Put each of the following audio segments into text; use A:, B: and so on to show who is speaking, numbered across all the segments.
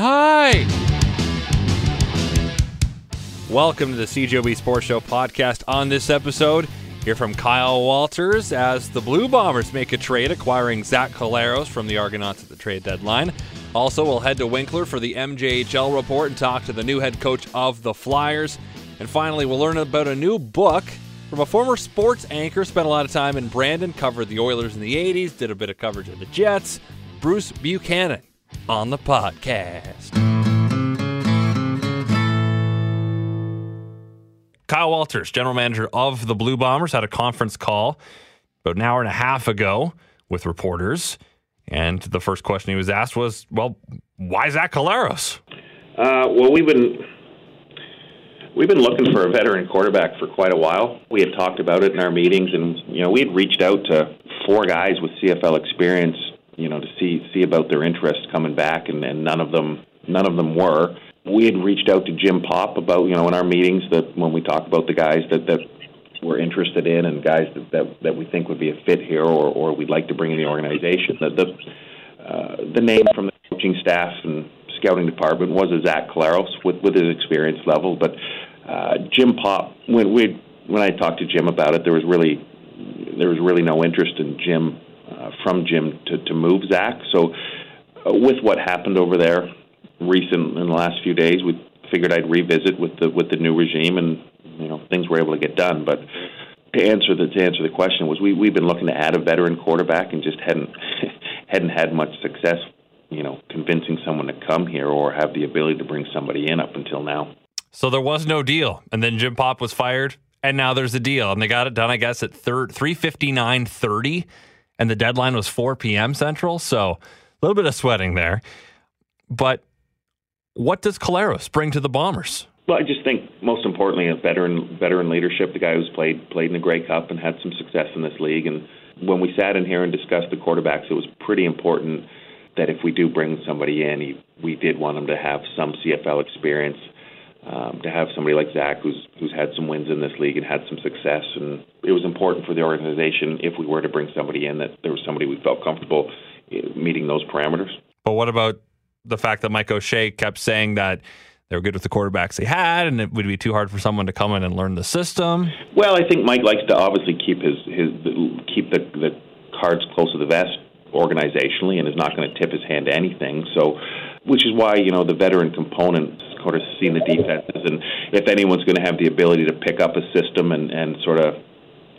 A: Hi. Welcome to the CJOB Sports Show podcast. On this episode, hear from Kyle Walters as the Blue Bombers make a trade acquiring Zach Collaros from the Argonauts at the trade deadline. Also, we'll head to Winkler for the MJHL report and talk to the new head coach of the Flyers. And finally, we'll learn about a new book from a former sports anchor, spent a lot of time in Brandon, covered the Oilers in the 80s, did a bit of coverage of the Jets. Bruce Buchanan on the podcast. Kyle Walters, general manager of the Blue Bombers, had a conference call about an hour and a half ago with reporters. And the first question he was asked was, well, why Zach Collaros?
B: Uh, well, we've been we've been looking for a veteran quarterback for quite a while. We had talked about it in our meetings, and you know, we had reached out to four guys with CFL experience, you know, to see see about their interest coming back, and, and none of them none of them were. We had reached out to Jim Popp about you know in our meetings that when we talk about the guys that that we're interested in and guys that, that, that we think would be a fit here or, or we'd like to bring in the organization. The the, uh, the name from the coaching staff and scouting department was Zach Collaros with, with his experience level, but uh, Jim Popp when we when I talked to Jim about it, there was really there was really no interest in Jim uh, from Jim to, to move Zach. So uh, with what happened over there recent in the last few days, we figured I'd revisit with the with the new regime and you know things were able to get done. But to answer the to answer the question was we we've been looking to add a veteran quarterback and just hadn't hadn't had much success, you know, convincing someone to come here or have the ability to bring somebody in up until now.
A: So there was no deal, and then Jim Popp was fired, and now there's a deal, and they got it done, I guess, at third three fifty nine thirty, and the deadline was four p.m. Central. So a little bit of sweating there, but what does Collaros bring to the Bombers?
B: Well, I just think most importantly, a veteran veteran leadership. The guy who's played played in the Grey Cup and had some success in this league. And when we sat in here and discussed the quarterbacks, it was pretty important that if we do bring somebody in, he, we did want him to have some CFL experience. Um, to have somebody like Zach, who's who's had some wins in this league and had some success, and it was important for the organization if we were to bring somebody in that there was somebody we felt comfortable eh, meeting those parameters.
A: But what about the fact that Mike O'Shea kept saying that they were good with the quarterbacks they had, and it would be too hard for someone to come in and learn the system.
B: Well, I think Mike likes to obviously keep his his keep the the cards close to the vest organizationally, and is not going to tip his hand to anything. So, which is why you know the veteran component sort of seeing the defenses, and if anyone's going to have the ability to pick up a system and and sort of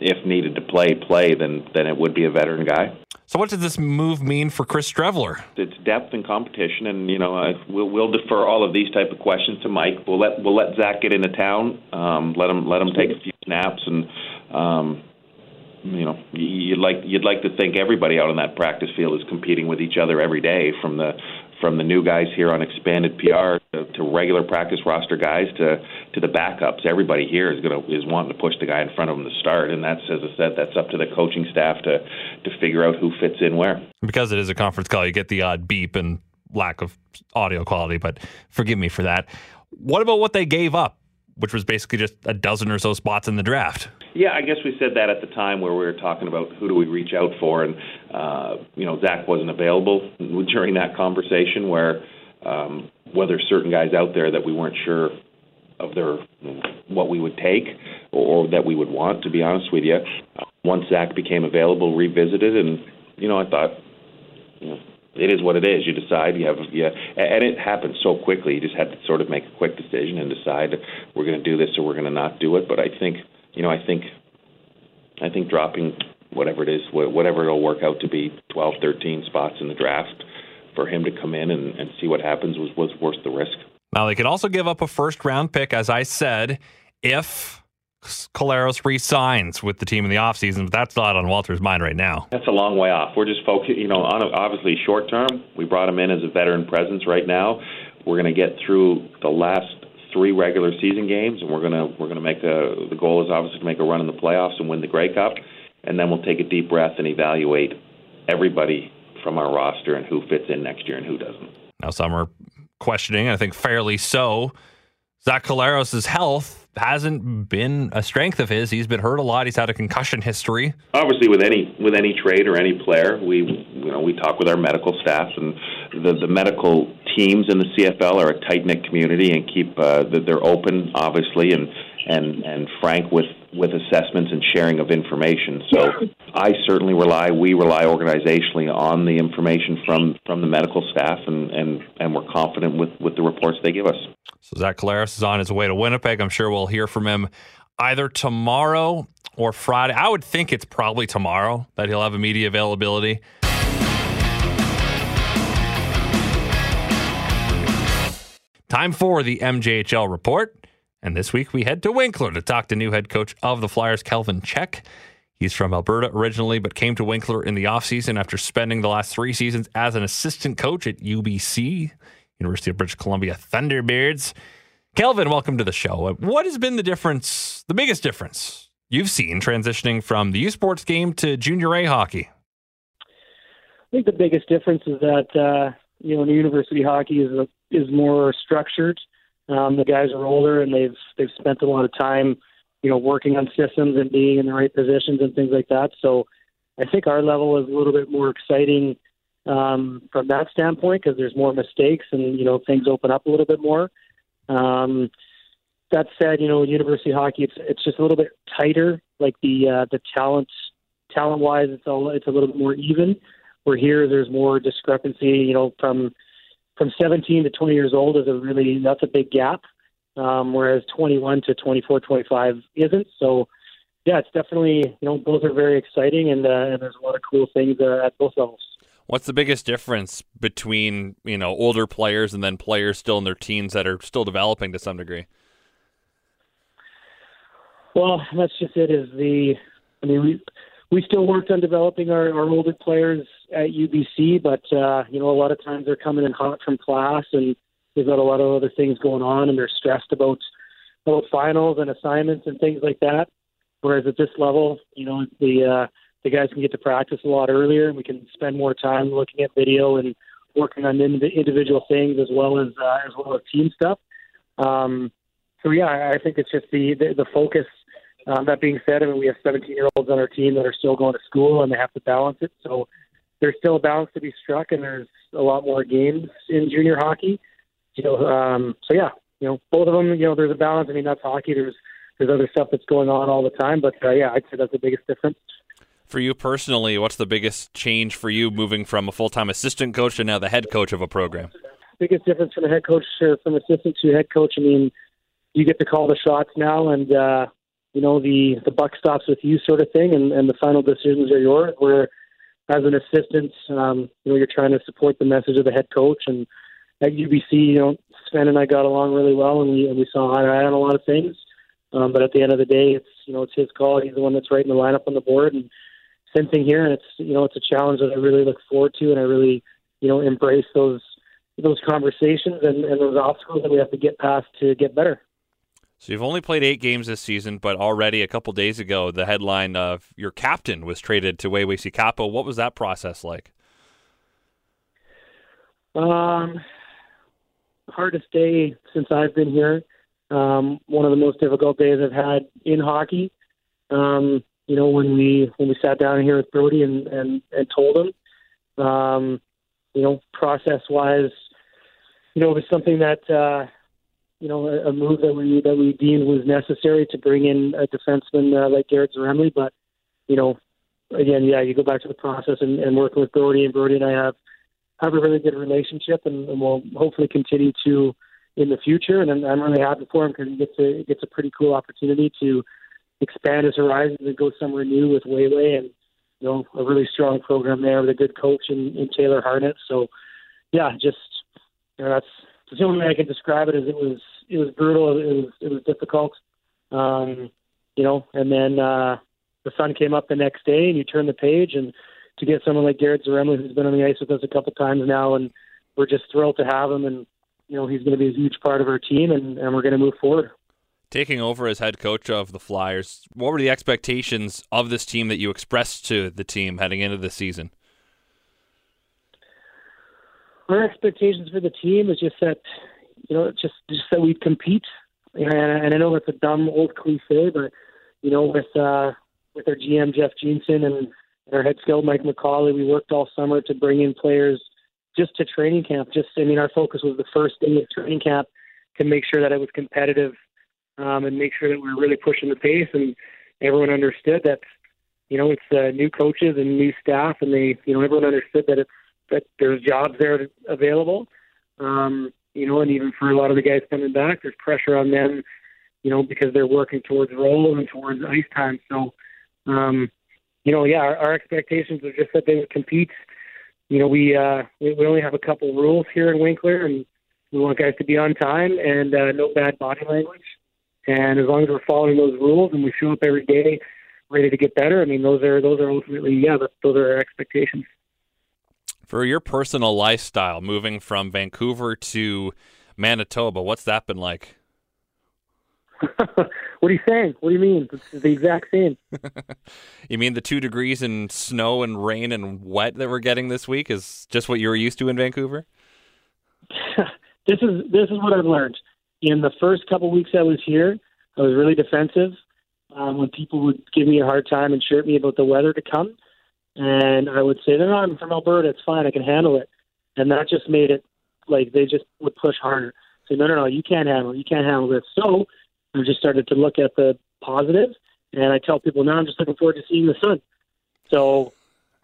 B: if needed to play play, then then it would be a veteran guy.
A: So, what does this move mean for Chris Streveler?
B: It's depth and competition, and you know uh, we'll, we'll defer all of these type of questions to Mike. We'll let we'll let Zach get into town, um, let him let him take a few snaps, and um, you know you'd like you'd like to think everybody out on that practice field is competing with each other every day, from the from the new guys here on expanded PR to, to regular practice roster guys to to the backups. Everybody here is going to is wanting to push the guy in front of them to start, and that's as I said, that's up to the coaching staff to to figure out who fits in where.
A: Because it is a conference call, you get the odd beep and lack of audio quality, but forgive me for that. What about what they gave up, which was basically just a dozen or so spots in the draft?
B: Yeah, I guess we said that at the time where we were talking about who do we reach out for, and uh, you know Zach wasn't available during that conversation. Where um, whether certain guys out there that we weren't sure of their what we would take or, that we would want. To be honest with you, once Zach became available, revisited, and you know I thought, you know, it is what it is. You decide. You have yeah, and it happened so quickly. You just had to sort of make a quick decision and decide we're going to do this or we're going to not do it. But I think you know, I think, I think dropping whatever it is, whatever it'll work out to be, 12, 13 spots in the draft for him to come in and, and see what happens was was worth the risk.
A: Now they could also give up a first round pick, as I said, if Collaros resigns with the team in the offseason, but that's not on Walters' mind right now.
B: That's a long way off. We're just focused, you know, on obviously short term. We brought him in as a veteran presence right now. We're going to get through the last three regular season games, and we're gonna we're gonna make a the goal is obviously to make a run in the playoffs and win the Grey Cup, and then we'll take a deep breath and evaluate everybody from our roster and who fits in next year and who doesn't.
A: Now some are questioning, I think fairly so, Zach Collaros' health hasn't been a strength of his. He's been hurt a lot. He's had a concussion history.
B: Obviously, with any with any trade or any player, we you know we talk with our medical staff, and the the medical teams in the CFL are a tight knit community and keep uh, they're open, obviously, and and and frank with with assessments and sharing of information. So I certainly rely, we rely organizationally on the information from from the medical staff, and and and we're confident with with the reports they give us.
A: So Zach Collaros is on his way to Winnipeg. I'm sure we'll hear from him either tomorrow or Friday. I would think it's probably tomorrow that he'll have a media availability. Time for the MJHL report. And this week we head to Winkler to talk to new head coach of the Flyers, Kelvin Cech. He's from Alberta originally, but came to Winkler in the offseason after spending the last three seasons as an assistant coach at UBC, University of British Columbia Thunderbirds. Kelvin, welcome to the show. What has been the difference, the biggest difference you've seen transitioning from the U Sports game to junior A hockey?
C: I think the biggest difference is that uh, you know, in university hockey is is more structured. Um, the guys are older and they've they've spent a lot of time, you know, working on systems and being in the right positions and things like that. So I think our level is a little bit more exciting um, from that standpoint because there's more mistakes and you know things open up a little bit more. Um, that said, you know, university hockey it's it's just a little bit tighter. Like the uh, the talent talent wise, it's all it's a little bit more even. Where here, there's more discrepancy. You know, from from 17 to 20 years old is a really that's a big gap, um, whereas 21 to 24, 25 isn't. So, yeah, it's definitely you know both are very exciting, and, uh, and there's a lot of cool things uh, at both levels.
A: What's the biggest difference between you know older players and then players still in their teens that are still developing to some degree?
C: Well, that's just it. Is the I mean we we still worked on developing our, our older players at UBC, but uh, you know, a lot of times they're coming in hot from class and they've got a lot of other things going on and they're stressed about about finals and assignments and things like that. Whereas at this level, you know, the uh, the guys can get to practice a lot earlier and we can spend more time looking at video and working on individual things as well as uh, as well as team stuff. Um, so yeah, I think it's just the the, the focus um, that being said, I mean, we have 17 year olds on our team that are still going to school and they have to balance it. So there's still a balance to be struck, and there's a lot more games in junior hockey. You know, um, so yeah, you know, both of them. You know, there's a balance. I mean, that's hockey. There's there's other stuff that's going on all the time, but uh, yeah, I'd say that's the biggest difference.
A: For you personally, what's the biggest change for you moving from a full time assistant coach to now the head coach of a program?
C: Biggest difference from a head coach or from assistant to head coach. I mean, you get to call the shots now, and uh, you know the the buck stops with you sort of thing, and, and the final decisions are yours. Where as an assistant, um, you know you're trying to support the message of the head coach, and at UBC, you know Sven and I got along really well, and we and we saw eye to eye on a lot of things. Um, but at the end of the day, it's you know it's his call. He's the one that's writing the lineup on the board, and same thing here. And it's you know it's a challenge that I really look forward to, and I really you know embrace those those conversations and, and those obstacles that we have to get past to get better.
A: So you've only played eight games this season, but already a couple days ago, the headline of your captain was traded to Waywayseecappo. What was that process like?
C: Um, hard to say since I've been here. Um, one of the most difficult days I've had in hockey. Um, you know, when we when we sat down here with Brody and and, and told him, um, you know, process wise, you know, it was something that. Uh, you know, a, a move that we that we deemed was necessary to bring in a defenseman uh, like Garrett Zaremli. But you know, again, yeah, you go back to the process and, and working with Brody, and Brody and I have have a really good relationship, and, and we'll hopefully continue to in the future. And I'm, I'm really happy for him because he gets a gets a pretty cool opportunity to expand his horizons and go somewhere new with Wayway, and you know, a really strong program there with a good coach in, in Taylor Harnett. So, yeah, just you know, that's the only way I can describe it is it was it was brutal. It was it was difficult. Um, you know, and then uh, the sun came up the next day, and you turn the page, and to get someone like Garrett Zaremli, who's been on the ice with us a couple times now, and we're just thrilled to have him, and you know he's going to be a huge part of our team, and, and we're going to move forward.
A: Taking over as head coach of the Flyers, what were the expectations of this team that you expressed to the team heading into the season?
C: Our expectations for the team is just that you know just just that we compete. And, and I know that's a dumb old cliche, but you know with uh, with our GM Jeff Jeanson and our head scout Mike McCauley, we worked all summer to bring in players just to training camp. Just I mean, our focus was the first day of training camp to make sure that it was competitive um, and make sure that we were really pushing the pace and everyone understood that you know it's uh, new coaches and new staff and they you know everyone understood that it's that there's jobs there available. Um, you know, and even for a lot of the guys coming back, there's pressure on them, you know, because they're working towards role and towards ice time. So, um, you know, yeah, our, our expectations are just that they would compete. You know, we uh, we, we only have a couple rules here in Winkler, and we want guys to be on time and uh, no bad body language. And as long as we're following those rules and we show up every day ready to get better, I mean, those are those are ultimately yeah, those are our expectations.
A: For your personal lifestyle, moving from Vancouver to Manitoba, what's that been like?
C: what are you saying? What do you mean? It's the exact same.
A: you mean the two degrees and snow and rain and wet that we're getting this week is just what you were used to in Vancouver?
C: this is this is what I've learned. In the first couple weeks I was here, I was really defensive. Um, when people would give me a hard time and chirp me about the weather to come, and I would say, "No, I'm from Alberta. It's fine. I can handle it." And that just made it like they just would push harder. Say, "No, no, no, you can't handle it. You can't handle this." So I just started to look at the and I tell people now I'm just looking forward to seeing the sun. So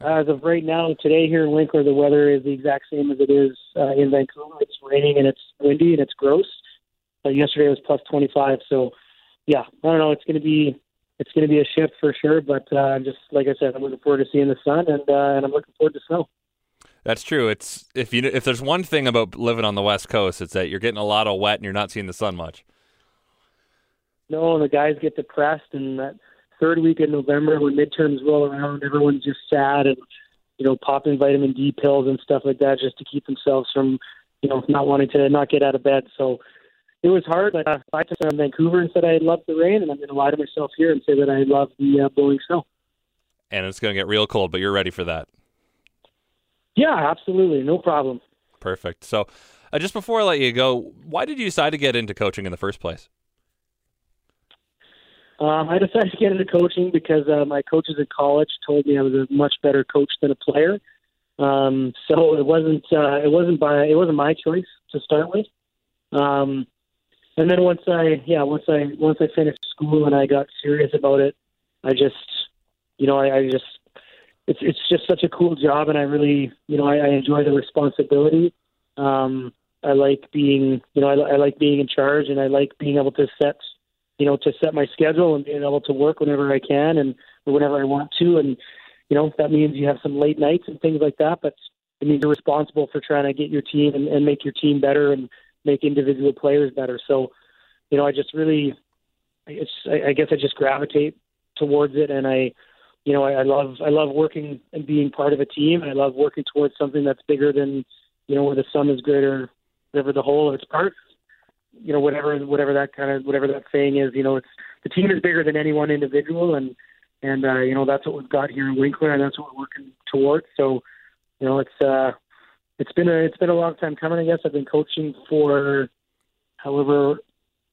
C: as of right now, today here in Winkler, the weather is the exact same as it is uh, in Vancouver. It's raining and it's windy and it's gross. But yesterday it was plus 25. So, yeah, I don't know. It's going to be it's going to be a shift for sure. But uh, just like I said, I'm looking forward to seeing the sun and uh, and I'm looking forward to snow.
A: That's true. It's if you if there's one thing about living on the West Coast, it's that you're getting a lot of wet and you're not seeing the sun much.
C: No, and the guys get depressed, and that third week in November when midterms roll around, everyone's just sad and you know popping vitamin D pills and stuff like that just to keep themselves from you know not wanting to not get out of bed. So it was hard. But uh, I just in Vancouver and said I loved the rain, and I'm going to lie to myself here and say that I love the uh, blowing snow.
A: And it's going to get real cold, but you're ready for that.
C: Yeah, absolutely, no problem.
A: Perfect. So, uh, just before I let you go, why did you decide to get into coaching in the first place?
C: Um, I decided to get into coaching because uh, my coaches at college told me I was a much better coach than a player. Um, so it wasn't uh, it wasn't by it wasn't my choice to start with. Um, and then once I yeah once I once I finished school and I got serious about it, I just you know I, I just it's it's just such a cool job and I really you know I, I enjoy the responsibility. Um, I like being you know I, I like being in charge and I like being able to set you know, to set my schedule and being able to work whenever I can and whenever I want to. And, you know, that means you have some late nights and things like that, but it means you're responsible for trying to get your team and, and make your team better and make individual players better. So, you know, I just really, it's, I, guess I just gravitate towards it. And I, you know, I, I love, I love working and being part of a team. And I love working towards something that's bigger than, you know, where the sum is greater, whatever the whole of its parts you know whatever whatever that kind of whatever that saying is. You know, it's the team is bigger than any one individual, and and uh, you know that's what we've got here in Winkler, and that's what we're working towards. So, you know, it's uh, it's been a it's been a long time coming. I guess I've been coaching for however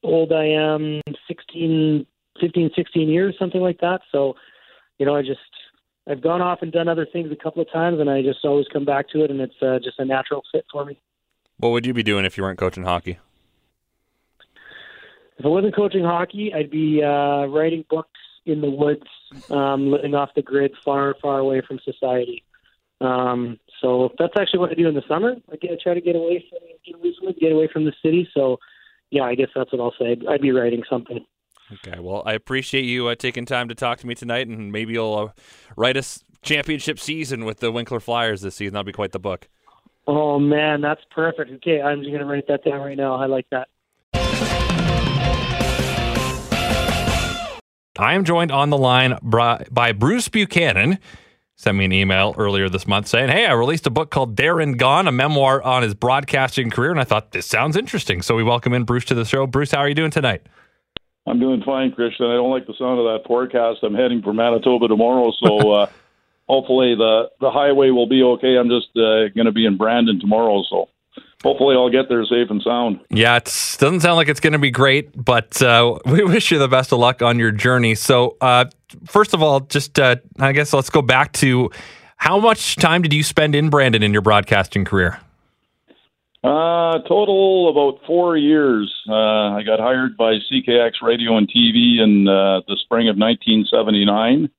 C: old I am, 16, 15, 16 years, something like that. So, you know, I just I've gone off and done other things a couple of times, and I just always come back to it, and it's uh, just a natural fit for me.
A: What would you be doing if you weren't coaching hockey?
C: if I wasn't coaching hockey, I'd be uh, writing books in the woods, um, living off the grid, far, far away from society. Um, so that's actually what I do in the summer. I get, try to get away from get away from it, get away from the city. So, yeah, I guess that's what I'll say. I'd, I'd be writing something.
A: Okay, well, I appreciate you uh, taking time to talk to me tonight, and maybe you'll uh, write a championship season with the Winkler Flyers this season. That'll be quite the book.
C: Oh man, that's perfect. Okay, I'm just gonna write that down right now. I like that.
A: I am joined on the line by Bruce Buchanan. Sent me an email earlier this month saying, Hey, I released a book called There and Gone, a memoir on his broadcasting career. And I thought this sounds interesting. So we welcome in Bruce to the show. Bruce, how are you doing tonight?
D: I'm doing fine, Christian. I don't like the sound of that forecast. I'm heading for Manitoba tomorrow. So uh, hopefully the, the highway will be okay. I'm just uh, going to be in Brandon tomorrow. So hopefully I'll get there safe and sound.
A: Yeah, it doesn't sound like it's going to be great, but uh, we wish you the best of luck on your journey. So, uh, first of all, just uh, I guess let's go back to How much time did you spend in Brandon in your broadcasting career?
D: Uh, total about four years. Uh, I got hired by CKX Radio and TV in uh, the spring of 1979,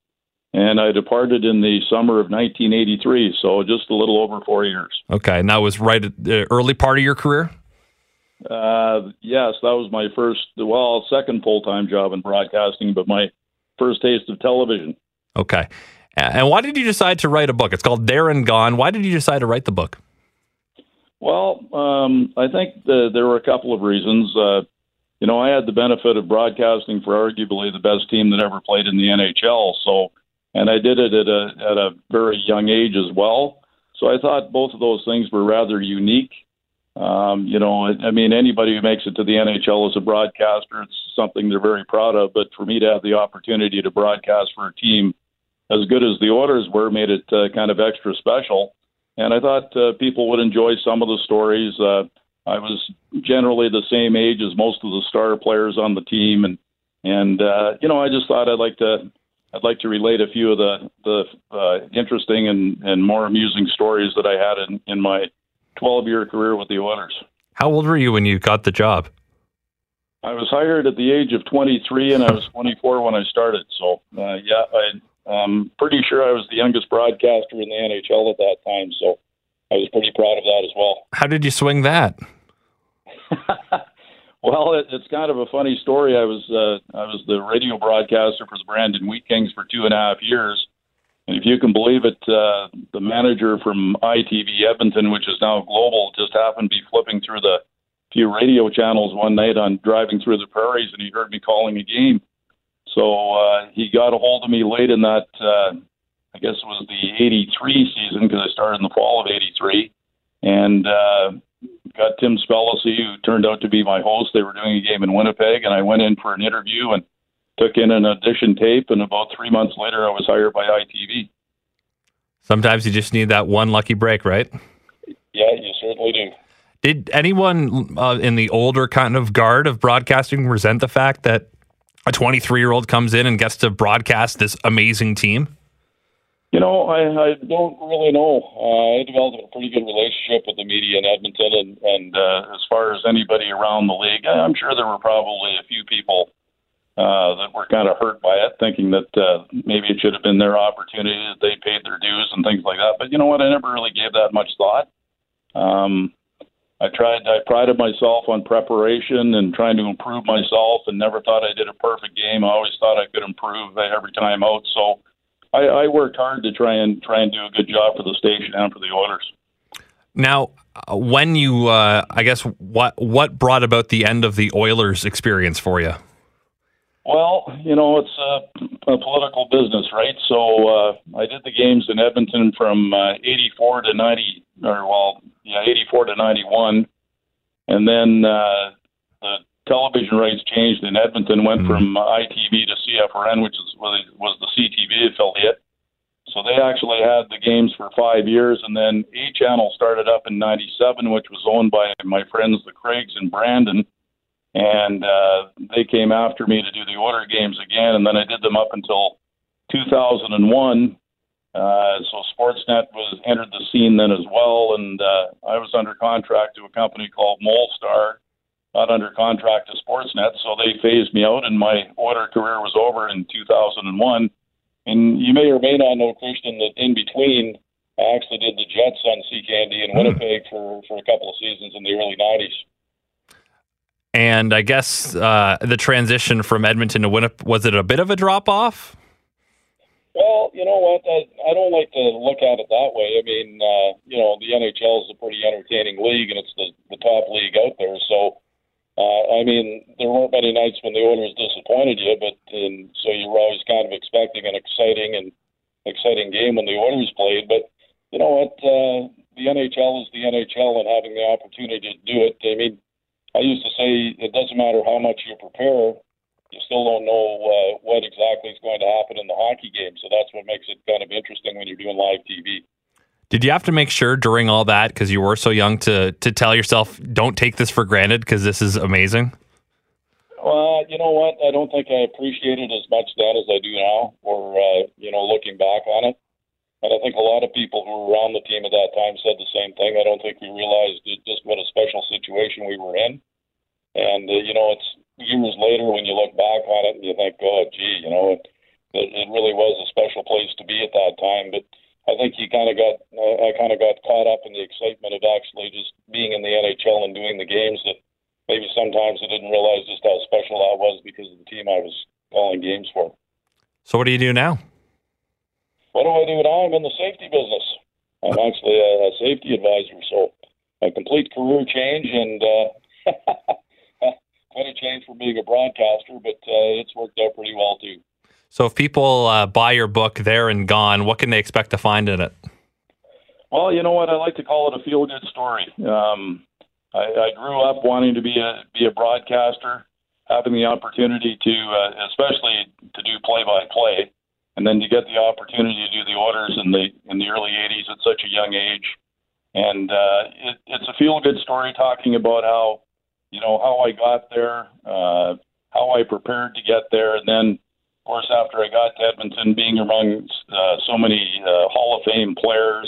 D: and I departed in the summer of 1983. So just a little over four years.
A: Okay, and that was right at the early part of your career.
D: Uh, yes, that was my first, well, second full time job in broadcasting, but my first taste of television.
A: Okay, and why did you decide to write a book? It's called There and Gone. Why did you decide to write the book?
D: Well, um, I think the, there were a couple of reasons. Uh, you know, I had the benefit of broadcasting for arguably the best team that ever played in the NHL. So, and I did it at a at a very young age as well. So I thought both of those things were rather unique. Um, you know, I, I mean, anybody who makes it to the NHL as a broadcaster, it's something they're very proud of. But for me to have the opportunity to broadcast for a team as good as the Oilers were, made it uh, kind of extra special and I thought uh, people would enjoy some of the stories. Uh, I was generally the same age as most of the star players on the team, and and uh, you know I just thought I'd like to I'd like to relate a few of the the uh, interesting and and more amusing stories that I had in in my 12 year career with the Oilers.
A: How old were you when you got the job?
D: I was hired at the age of 23, and I was 24 when I started. So uh, yeah, I'm pretty sure I was the youngest broadcaster in the NHL at that time, so I was pretty proud of that as well.
A: How did you swing that?
D: well, it, it's kind of a funny story. I was uh, I was the radio broadcaster for the Brandon Wheat Kings for two and a half years, and if you can believe it, uh, the manager from ITV Edmonton, which is now Global, just happened to be flipping through the few radio channels one night on driving through the prairies, and he heard me calling a game so uh, he got a hold of me late in that, uh, I guess it was the 83 season because I started in the fall of 83. And uh, got Tim Spellacy, who turned out to be my host. They were doing a game in Winnipeg, and I went in for an interview and took in an audition tape. And about three months later, I was hired by ITV.
A: Sometimes you just need that one lucky break, right?
D: Yeah, you certainly do.
A: Did anyone uh, in the older kind of guard of broadcasting resent the fact that a 23 year old comes in and gets to broadcast this amazing team?
D: You know, I, I don't really know. Uh, I developed a pretty good relationship with the media in Edmonton, and, and uh, as far as anybody around the league, I'm sure there were probably a few people uh, that were kind of hurt by it, thinking that uh, maybe it should have been their opportunity, that they paid their dues and things like that. But you know what? I never really gave that much thought. Um, I tried. I prided myself on preparation and trying to improve myself, and never thought I did a perfect game. I always thought I could improve every time out. So I, I worked hard to try and try and do a good job for the station and for the Oilers.
A: Now, when you, uh, I guess, what what brought about the end of the Oilers experience for you?
D: Well, you know, it's a, a political business, right? So uh, I did the games in Edmonton from uh, 84 to 90, or well, yeah, 84 to 91. And then uh, the television rights changed in Edmonton, went mm-hmm. from ITV to CFRN, which is, was the CTV affiliate. So they actually had the games for five years, and then A Channel started up in '97, which was owned by my friends the Craigs in Brandon, and uh, they came after me to do the Oiler games again, and then I did them up until 2001, uh, so Sportsnet was entered the scene then as well, and uh, I was under contract to a company called Molstar, not under contract to Sportsnet. So they phased me out, and my Oiler career was over in 2001. And you may or may not know, Christian, that in between, I actually did the Jets on CKND in hmm. Winnipeg for, for a couple of seasons in the early 90s.
A: And I guess uh, the transition from Edmonton to Winnipeg was it a bit of a drop off?
D: Well, you know what? I, I don't like to look at it that way. I mean, uh, you know, the NHL is a pretty entertaining league, and it's the, the top league out there. So, uh, I mean, there weren't many nights when the Oilers disappointed you, but and so you were always kind of expecting an exciting and exciting game when the Oilers played. But you know what? Uh, the NHL is the NHL, and having the opportunity to do it. I mean, I used to say it doesn't matter how much you prepare you still don't know uh, what exactly is going to happen in the hockey game. So that's what makes it kind of interesting when you're doing live TV.
A: Did you have to make sure during all that because you were so young to to tell yourself don't take this for granted because this is amazing?
D: Well, you know what? I don't think I appreciate it as much then as I do now, or uh, you know, looking back on it. And I think a lot of people who were around the team at that time said the same thing. I don't think we realized just what a special situation we were in. And, uh, you know, it's years later when you look back on it and you think, oh, gee, you know, it, it really was a special place to be at that time. But I think you kind of got, uh, I kind of got caught up in the excitement of actually just being in the NHL and doing the games that maybe sometimes I didn't realize just how special that was because of the team I was calling games for.
A: So, what do you do now?
D: What do I do now? I'm in the safety business. I'm actually a, a safety advisor, so a complete career change and uh, quite a change from being a broadcaster, but uh, it's worked out pretty well too.
A: So, if people uh, buy your book, There and Gone, what can they expect to find in it?
D: Well, you know what? I like to call it a feel-good story. Um, I, I grew up wanting to be a be a broadcaster, having the opportunity to, uh, especially to do play-by-play and then to get the opportunity to do the Oilers in the in the early '80s at such a young age, and uh, it, it's a feel good story talking about how you know how I got there, uh, how I prepared to get there, and then of course after I got to Edmonton, being among uh, so many uh, Hall of Fame players,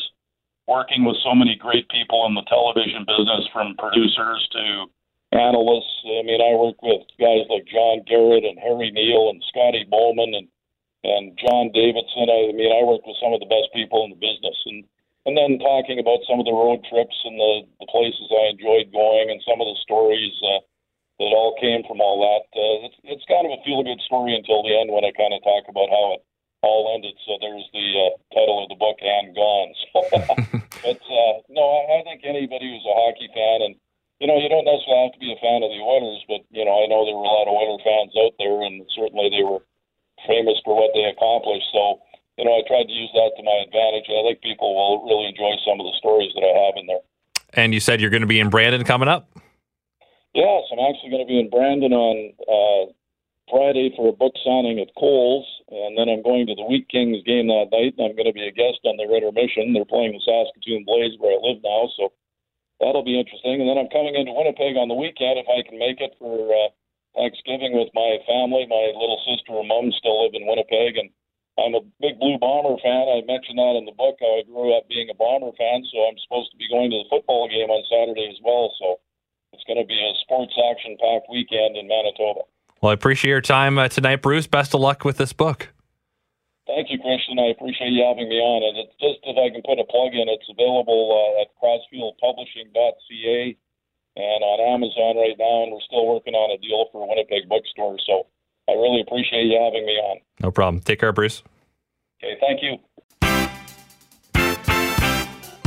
D: working with so many great people in the television business, from producers to analysts. I mean, I worked with guys like John Garrett and Harry Neale and Scotty Bowman and and John Davidson. I, I mean, I worked with some of the best people in the business, and and then talking about some of the road trips and the the places I enjoyed going, and some of the stories uh, that all came from all that. Uh, it's it's kind of a feel good story until the end when I kind of talk about how it all ended. So there's the uh, title of the book and gone. So, but uh, no, I, I think anybody who's a hockey fan and you know, you don't necessarily have to be a fan of the Oilers, but you know, I know there were a lot of Oilers fans out there, and certainly they were famous for what they accomplished. So, you know, I tried to use that to my advantage. I think people will really enjoy some of the stories that I have in there.
A: And you said you're going to be in Brandon coming up?
D: Yes, I'm actually going to be in Brandon on uh, Friday for a book signing at Coles, and then I'm going to the Wheat Kings game that night, and I'm going to be a guest on the their intermission. They're playing the Saskatoon Blades where I live now, so that'll be interesting. And then I'm coming into Winnipeg on the weekend if I can make it for uh, Thanksgiving with my family. My little sister and mom still live in Winnipeg, and I'm a big Blue Bomber fan. I mentioned that in the book how I grew up being a Bomber fan, so I'm supposed to be going to the football game on Saturday as well. So it's going to be a sports action packed weekend in Manitoba.
A: Well, I appreciate your time uh, tonight, Bruce. Best of luck with this book.
D: Thank you, Christian. I appreciate you having me on. And it's just if I can put a plug in, it's available uh, at crossfieldpublishing.ca and on Amazon right now, and we're still working on a deal for Winnipeg Bookstore. So I really appreciate you having me on.
A: No problem. Take care, Bruce.
D: Okay, thank you.